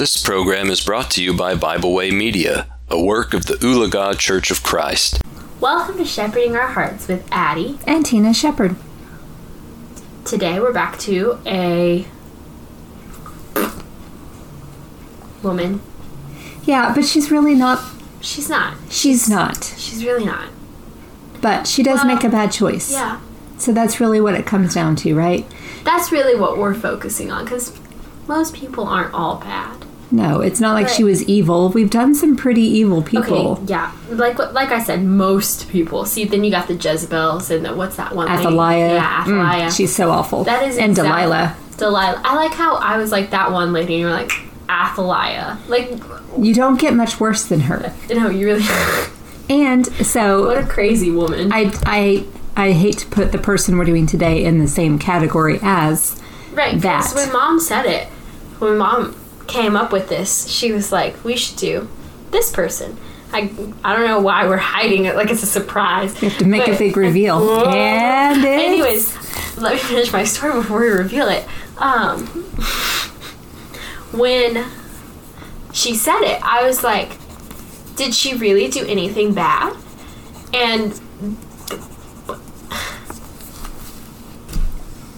This program is brought to you by Bible Way Media, a work of the Ulaga Church of Christ. Welcome to Shepherding Our Hearts with Addie. And Tina Shepard. Today we're back to a woman. Yeah, but she's really not. She's not. She's not. She's really not. But she does Well, make a bad choice. Yeah. So that's really what it comes down to, right? That's really what we're focusing on because most people aren't all bad. No, it's not like she was evil. We've done some pretty evil people. Okay, yeah. Like like I said, most people. See, then you got the Jezebels and the, what's that one? lady? Athaliah. Yeah, Mm, Athaliah. she's so awful. that is and exact- Delilah. Delilah. I like how I was like that one lady, and you're like Athaliah. Like, You don't get much worse than her. no, you really. And so what a crazy woman. I I I hate to put the person we're doing today in the same category as Right. that. When mom said it, when mom came up with this, she was like, "We should do this person." I I don't know why we're hiding it like it's a surprise. you have to make a big reveal. and it's, Anyways, let me finish my story before we reveal it. Um, when she said it, I was like, "Did she really do anything bad?" And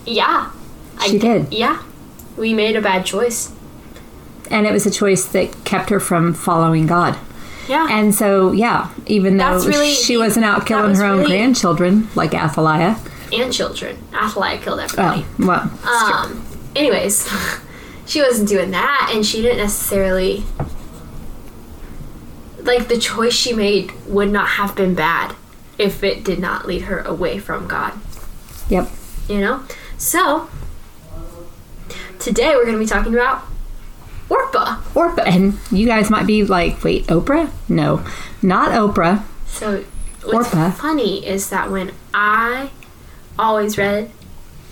yeah, She did. Yeah, we made a bad choice. And it was a choice that kept her from following God. Yeah, And so, yeah, even though really- she wasn't out killing was her own really- grandchildren like Athaliah. and children. Athaliah killed everybody. Oh, well. Um, anyways, she wasn't doing that, and she didn't necessarily like the choice she made would not have been bad if it did not lead her away from God. yep. You know, so today we're going to be talking about Orpah. Orpa. And you guys might be like, wait, Oprah? No, not Oprah. So what's Orpah. funny is that when I always read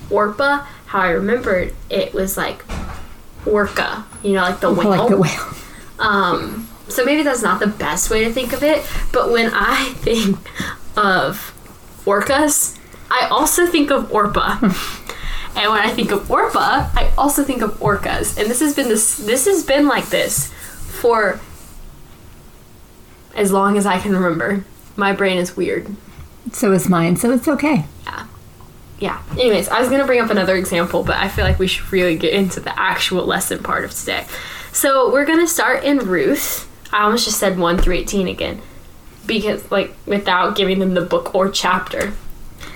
Orpah, how I remembered it was like orca, you know, like the whale. Like the whale. Um, so maybe that's not the best way to think of it, but when I think of orcas, I also think of Orpah. and when I think of Orpah, I also think of orcas. And this has been this this has been like this for as long as I can remember. My brain is weird. So is mine, so it's okay. Yeah. Yeah. Anyways, I was going to bring up another example, but I feel like we should really get into the actual lesson part of today. So we're going to start in Ruth. I almost just said 1 through 18 again. Because, like, without giving them the book or chapter.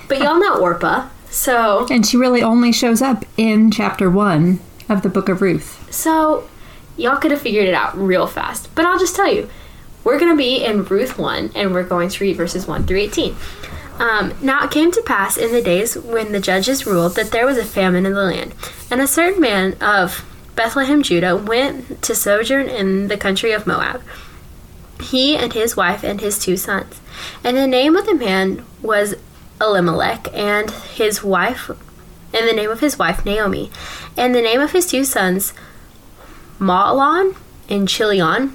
But y'all oh. know Orpah. So, And she really only shows up in chapter one of the book of Ruth. so y'all could have figured it out real fast. But I'll just tell you, we're going to be in Ruth 1, and we're going to read verses 1 through 18. Um, now it came to pass in the days when the judges ruled that there was a famine in the land. And a certain man of Bethlehem, Judah, went to sojourn in the country of Moab. He and his wife and his two sons. And the name of the man was Elimelech, and his wife, and the name of his wife Naomi, and the name of his two sons Mahlon and Chilion.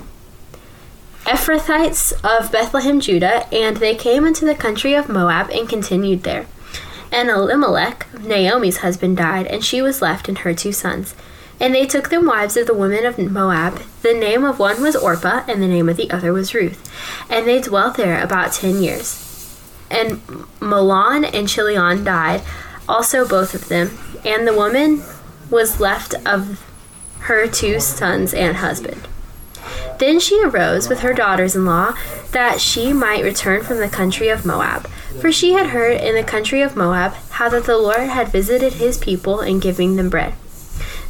Ephrathites of Bethlehem, Judah, and they came into the country of Moab and continued there. And Elimelech, Naomi's husband, died, and she was left and her two sons. And they took them wives of the women of Moab. The name of one was Orpah, and the name of the other was Ruth. And they dwelt there about ten years. And Mahlon and Chilion died, also both of them. And the woman was left of her two sons and husband. Then she arose with her daughters in law that she might return from the country of Moab. For she had heard in the country of Moab how that the Lord had visited his people in giving them bread.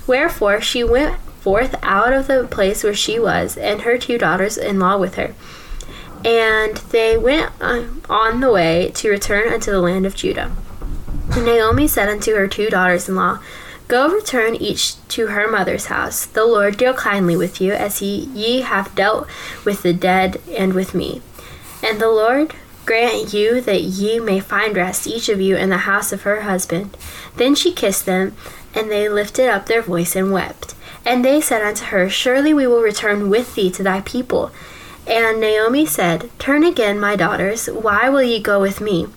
Wherefore she went forth out of the place where she was, and her two daughters in law with her. And they went on on the way to return unto the land of Judah. And Naomi said unto her two daughters in law, Go return each to her mother's house. The Lord deal kindly with you, as he ye have dealt with the dead and with me. And the Lord grant you that ye may find rest, each of you, in the house of her husband. Then she kissed them, and they lifted up their voice and wept. And they said unto her, Surely we will return with thee to thy people. And Naomi said, Turn again, my daughters, why will ye go with me?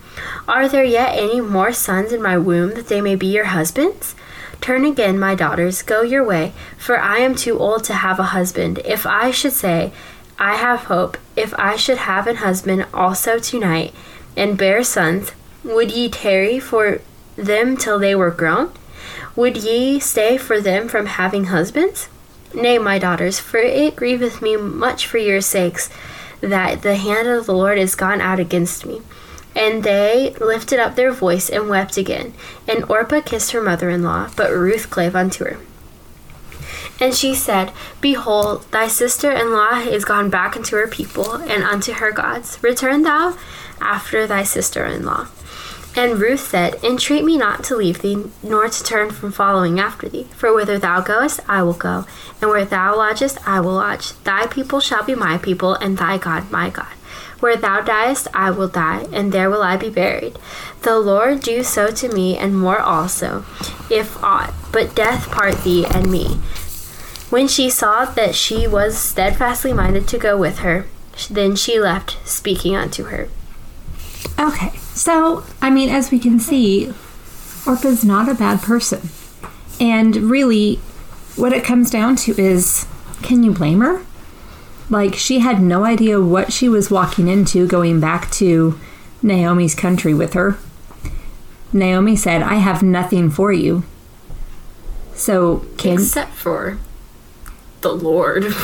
Are there yet any more sons in my womb that they may be your husbands? Turn again, my daughters, go your way, for I am too old to have a husband. If I should say, I have hope, if I should have an husband also tonight, and bear sons, would ye tarry for them till they were grown? Would ye stay for them from having husbands? Nay, my daughters, for it grieveth me much for your sakes that the hand of the Lord is gone out against me. And they lifted up their voice and wept again. And Orpah kissed her mother in law, but Ruth clave unto her. And she said, Behold, thy sister in law is gone back unto her people and unto her gods. Return thou after thy sister in law. And Ruth said, Entreat me not to leave thee, nor to turn from following after thee. For whither thou goest, I will go, and where thou lodgest, I will lodge. Thy people shall be my people, and thy God my God. Where thou diest, I will die, and there will I be buried. The Lord do so to me, and more also, if aught but death part thee and me. When she saw that she was steadfastly minded to go with her, then she left, speaking unto her. Okay, so I mean, as we can see, Orpah's not a bad person. And really, what it comes down to is can you blame her? Like, she had no idea what she was walking into going back to Naomi's country with her. Naomi said, I have nothing for you. So, can. Except for the Lord.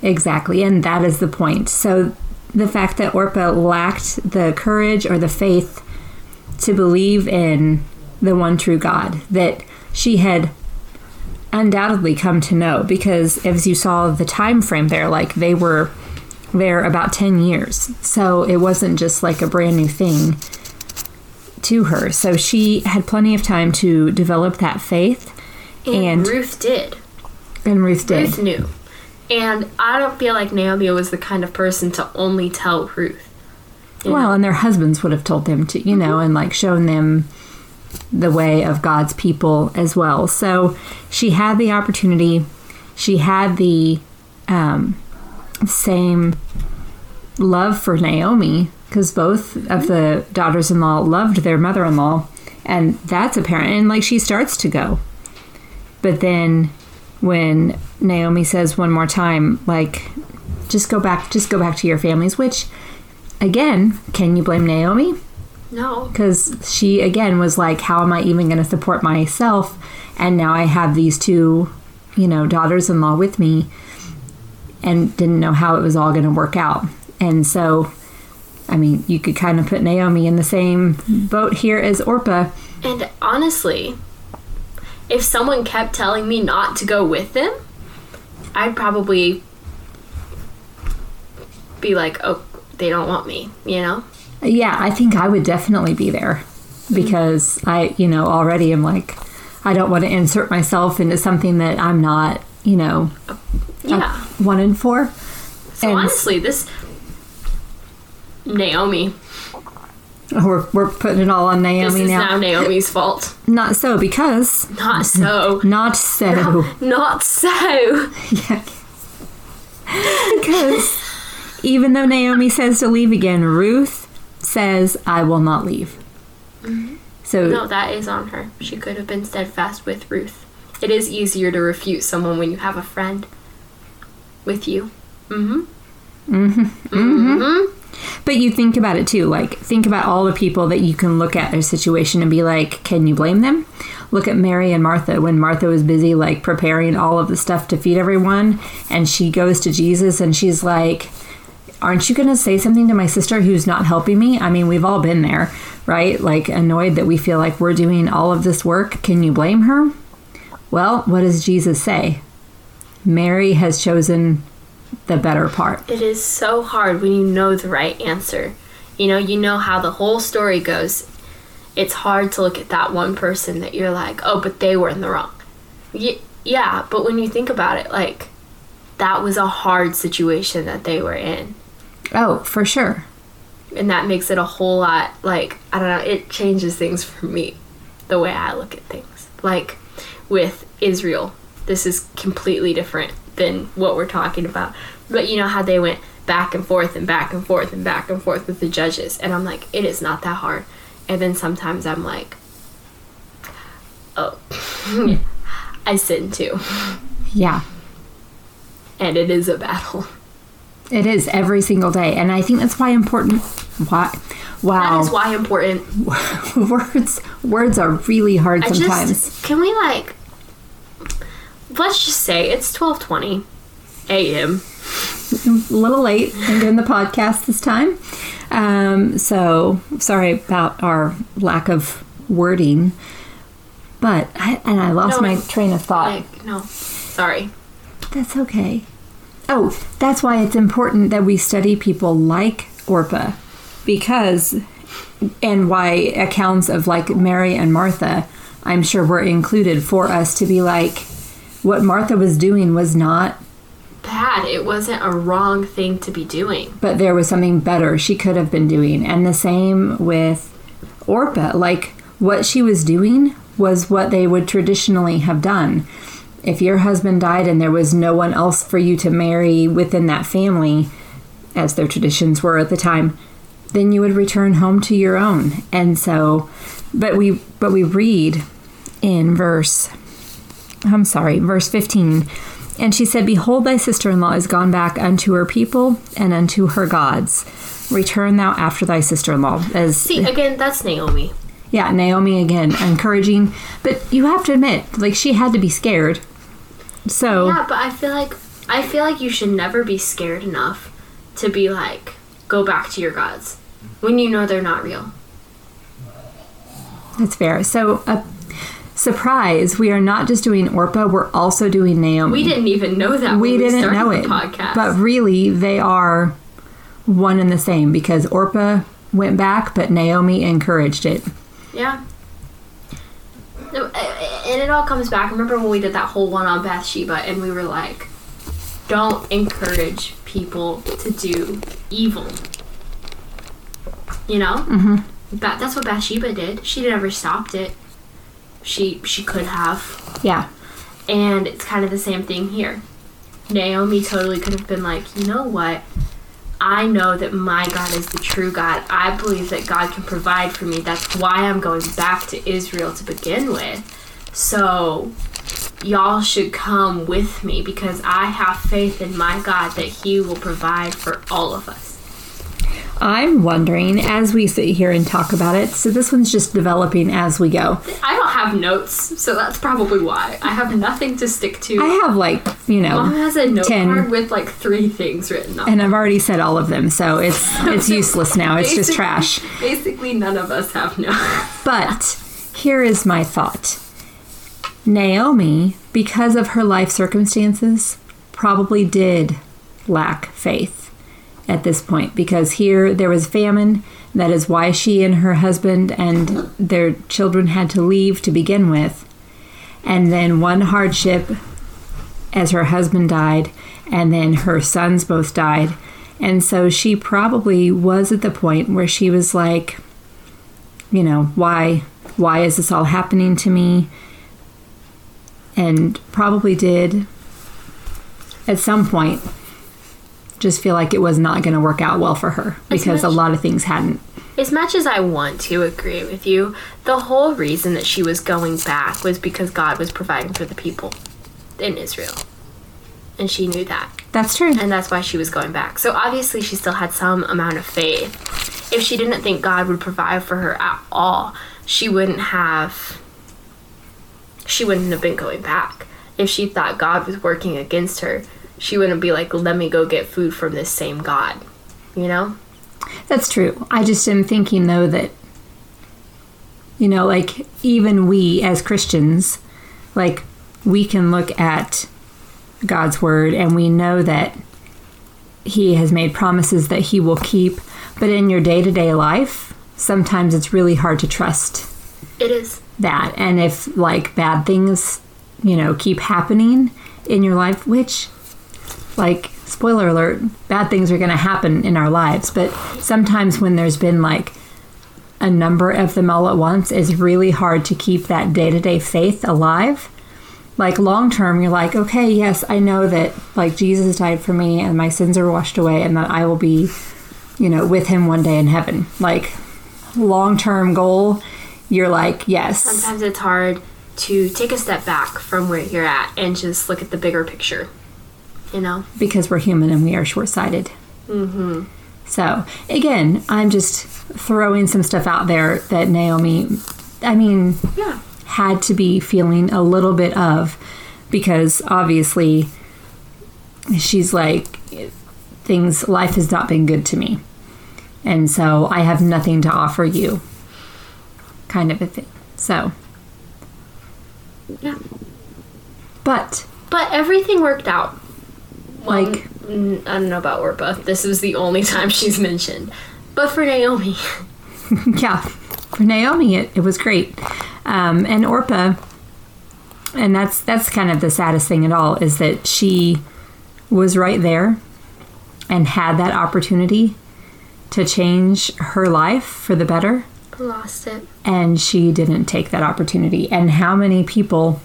Exactly, and that is the point. So, the fact that Orpah lacked the courage or the faith to believe in the one true God that she had undoubtedly come to know. Because as you saw the time frame there like they were there about 10 years. So it wasn't just like a brand new thing to her. So she had plenty of time to develop that faith. And, And- Ruth did. and Ruth did. Ruth knew. And I don't feel like Naomi was the kind of person to only tell Ruth. Well, know? and their husbands would have told them to, you know, and like shown them the way of God's people as well. So she had the opportunity. She had the um, same love for Naomi because both of the daughters in law loved their mother in law. And that's apparent. And like she starts to go. But then when Naomi says one more time, like, just go back, just go back to your families, which again, can you blame Naomi? no. Because she again was like, how am I even going to support myself? And now I have these two, you know, daughters in law with me and didn't know how it was all going to work out. And so, I mean, you could kind of put Naomi in the same boat here as Orpah. And honestly, if someone kept telling me not to go with them, I'd probably be like, oh, they don't want me, you know? Yeah, I think I would definitely be there because I, you know, already am like, I don't want to insert myself into something that I'm not, you know, Yeah. wanted for. So and- honestly, this Naomi, We're, we're putting it all on Naomi this is now. now Naomi's fault. Not so, because Not so. not so. Not so. yeah. because even though Naomi says to leave again, Ruth says, I will not leave. So, No, that is on her. She could have been steadfast with Ruth. It is easier to refute someone when you have a friend with you. Mhm. Mm-hmm. But you think about it too. Like, think about all the people that you can look at their situation and be like, can you blame them? Look at Mary and Martha when Martha was busy, like, preparing all of the stuff to feed everyone, and she goes to Jesus and she's like, aren't you going to say something to my sister who's not helping me? I mean, we've all been there, right? Like, annoyed that we feel like we're doing all of this work. Can you blame her? Well, what does Jesus say? Mary has chosen the better part. It is so hard when you know the right answer. You know, you know how the whole story goes. It's hard to look at that one person that you're like, oh, but they were in the wrong. Y- yeah, but when you think about it, like, that was a hard situation that they were in. Oh, for sure. And that makes it a whole lot, like, I don't know, it changes things for me, the way I look at things. Like, with Israel, this is completely different than what we're talking about. But you know how they went back and forth and back and forth and back and forth with the judges. And I'm like, it is not that hard. And then sometimes I'm like, Oh, I sin too, Yeah. and it is a battle. It is every single day. And I think that's why important. Why? That Wow. is why important. words words are really hard I sometimes. just can we like let's just say it's twelve twenty a.m. a little late in doing the podcast this time. Um, so sorry about our lack of wording. But I, and I lost No, my train of thought. Like no, sorry. That's okay. Oh, that's why it's important that we study people like Orpah, because and why accounts of like Mary and Martha I'm sure were included for us to be like what Martha was doing was not Bad. It wasn't a wrong thing to be doing. but there was something better she could have been doing. And the same with Orpah. Like, what she was doing was what they would traditionally have done. If your husband died and there was no one else for you to marry within that family, as their traditions were at the time, then you would return home to your own. And so, but we, but we read in verse I'm sorry, verse 15. And she said, Behold, thy sister in law is gone back unto her people and unto her gods. Return thou after thy sister in law. As See, again, that's Naomi. yeah, Naomi again encouraging, but you have to admit, like she had to be scared. So Yeah, but I feel like I feel like you should never be scared enough to be like go back to your gods when you know they're not real. that's fair. So a surprise, we are not just doing Orpah, we're also doing Naomi. We didn't even know that. we didn't started know the it. Podcast, But really they are one and the same because Orpah went back, but Naomi encouraged it. Yeah. No, a- a- And it all comes back. Remember when we did that whole one on Bathsheba and we were like, don't encourage people to do evil. You know? Mm-hmm. That's what Bathsheba did. She never stopped it. She she could have. Yeah. And it's kind of the same thing here. Naomi totally could have been like, you know what? I know that my God is the true God. I believe that God can provide for me. That's why I'm going back to Israel to begin with. So, y'all should come with me because I have faith in my God that He will provide for all of us. I'm wondering as we sit here and talk about it. So this one's just developing as we go. I don't have notes, so that's probably why. I have nothing to stick to. I have like you know, Mom has a note 10. card with like three things written on it. and I've already said all of them, so it's it's useless now. It's just trash. Basically, none of us have notes. But here is my thought. Naomi, because of her life circumstances, probably did lack faith at this point because here there was famine. That is why she and her husband and their children had to leave to begin with. And then one hardship as her husband died, and then her sons both died. And so she probably was at the point where she was like, you know, why why is this all happening to me? And probably did at some point just feel like it was not going to work out well for her because a lot of things hadn't. As much as I want to agree with you, the whole reason that she was going back was because God was providing for the people in Israel. And she knew that. That's true. And that's why she was going back. So obviously, she still had some amount of faith. If she didn't think God would provide for her at all, she wouldn't have. She wouldn't have been going back. If she thought God was working against her, she wouldn't be like, let me go get food from this same God. You know? That's true. I just am thinking though that you know, like even we as Christians, like we can look at God's word and we know that he has made promises that he will keep, but in your day-to-day life, sometimes it's really hard to trust It is. that. And if like bad things, you know, keep happening in your life, which like spoiler alert, bad things are going to happen in our lives, but sometimes when there's been like a number of them all at once, it's really hard to keep that day-to-day faith alive. Like long term, you're like, okay, yes, I know that like Jesus died for me and my sins are washed away and that I will be, you know, with him one day in heaven. Like long term goal, you're like, yes. Sometimes it's hard to take a step back from where you're at and just look at the bigger picture. You know? because we're human and we are short sighted. Mm-hmm. So, again, I'm just throwing some stuff out there that Naomi, I mean, Yeah. had to be feeling a little bit of because obviously she's like, things, life has not been good to me. And so I have nothing to offer you, kind of a thing. So, Yeah. but But everything worked out. Well, Like- mm, I don't know about Orpah. This was the only time she's mentioned. But for Naomi, yeah, for Naomi, it, it was great. Um, and Orpah, and that's that's kind of the saddest thing at all is that she was right there and had that opportunity to change her life for the better, lost it. and she didn't take that opportunity. And how many people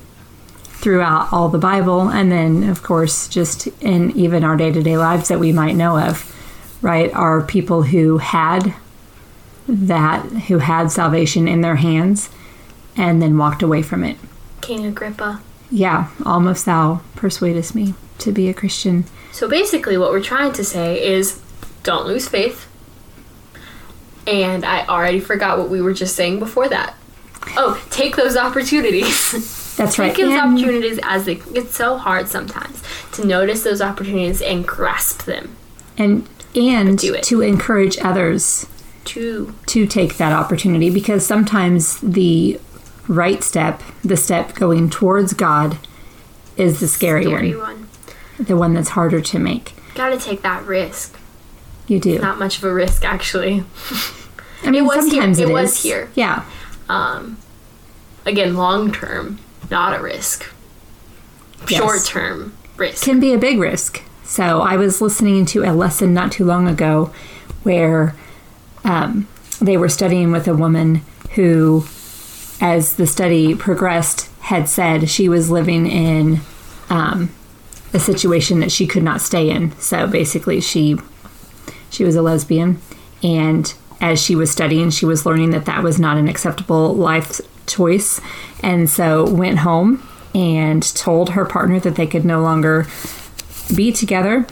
throughout all the Bible, and then of course just in even our day to day lives that we might know of, right, are people who had that, who had salvation in their hands, and then walked away from it. King Agrippa. Yeah, almost thou persuadest me to be a Christian. So basically, what we're trying to say is don't lose faith. And I already forgot what we were just saying before that. Oh, take those opportunities. That's right. take those And- opportunities as they. It's so hard sometimes to notice those opportunities and grasp them. and and Do it. to encourage others To to take that opportunity because sometimes the right step, the step going towards God, is the scary, scary one, one. the one that's harder to make. Gotta take that risk. You do. Not much of a risk, actually. I mean, it was here. sometimes It it was here. Yeah, Um, again, long term, not a risk. Yes. Short term risk. can be a big risk. So I was listening to a lesson not too long ago where um, they were studying with a woman who, as the study progressed, had said she was living in um, a situation that she could not stay in. So basically, she she was a lesbian, and as she was studying, she was learning that that was not an acceptable life choice, and so went home and told her partner that they could no longer be together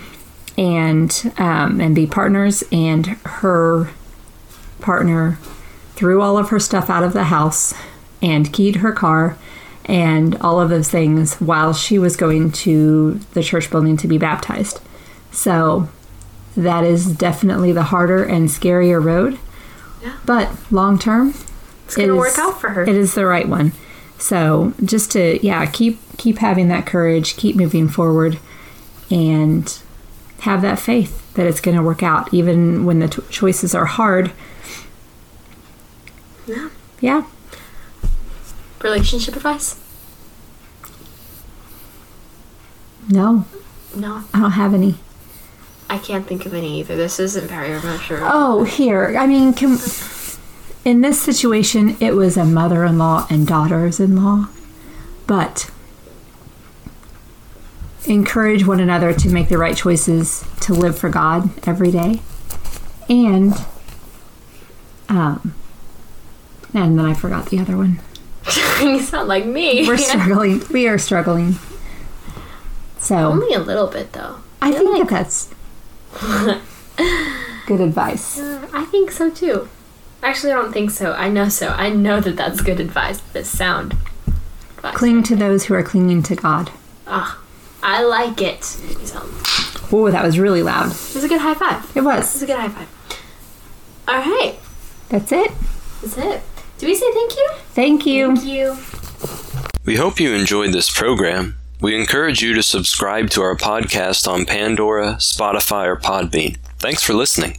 and um, and be partners. And her partner threw all of her stuff out of the house and keyed her car and all of those things while she was going to the church building to be baptized. So that is definitely the harder and scarier road. Yeah. But long term, It's gonna work out for her. It is the right one. So just to yeah, keep keep having that courage, keep moving forward, and have that faith that it's going to work out, even when the t- choices are hard. Yeah. Yeah. Relationship advice? No, No, I don't have any. I can't think of any either. This isn't very reassuring. Oh, here. I mean, can, in this situation, it was a mother-in-law and daughters-in-law, but encourage one another to make the right choices to live for God every day, and um, and then I forgot the other one. you sound like me. We're struggling. We are struggling. So Only a little bit, though. I feel think that that's good advice. Uh, I think so too. Actually, I don't think so. I know so. I know that that's good advice. This sound. advice. Cling to those who are clinging to God. Ah, I like it. So, Oh, that was really loud. it was a good high five. It It was. was a good high five. All right, That's it. that's it. Do we say thank you? Thank you. Thank you. We hope you enjoyed this program. We encourage you to subscribe to our podcast on Pandora, Spotify, or Podbean. Thanks for listening.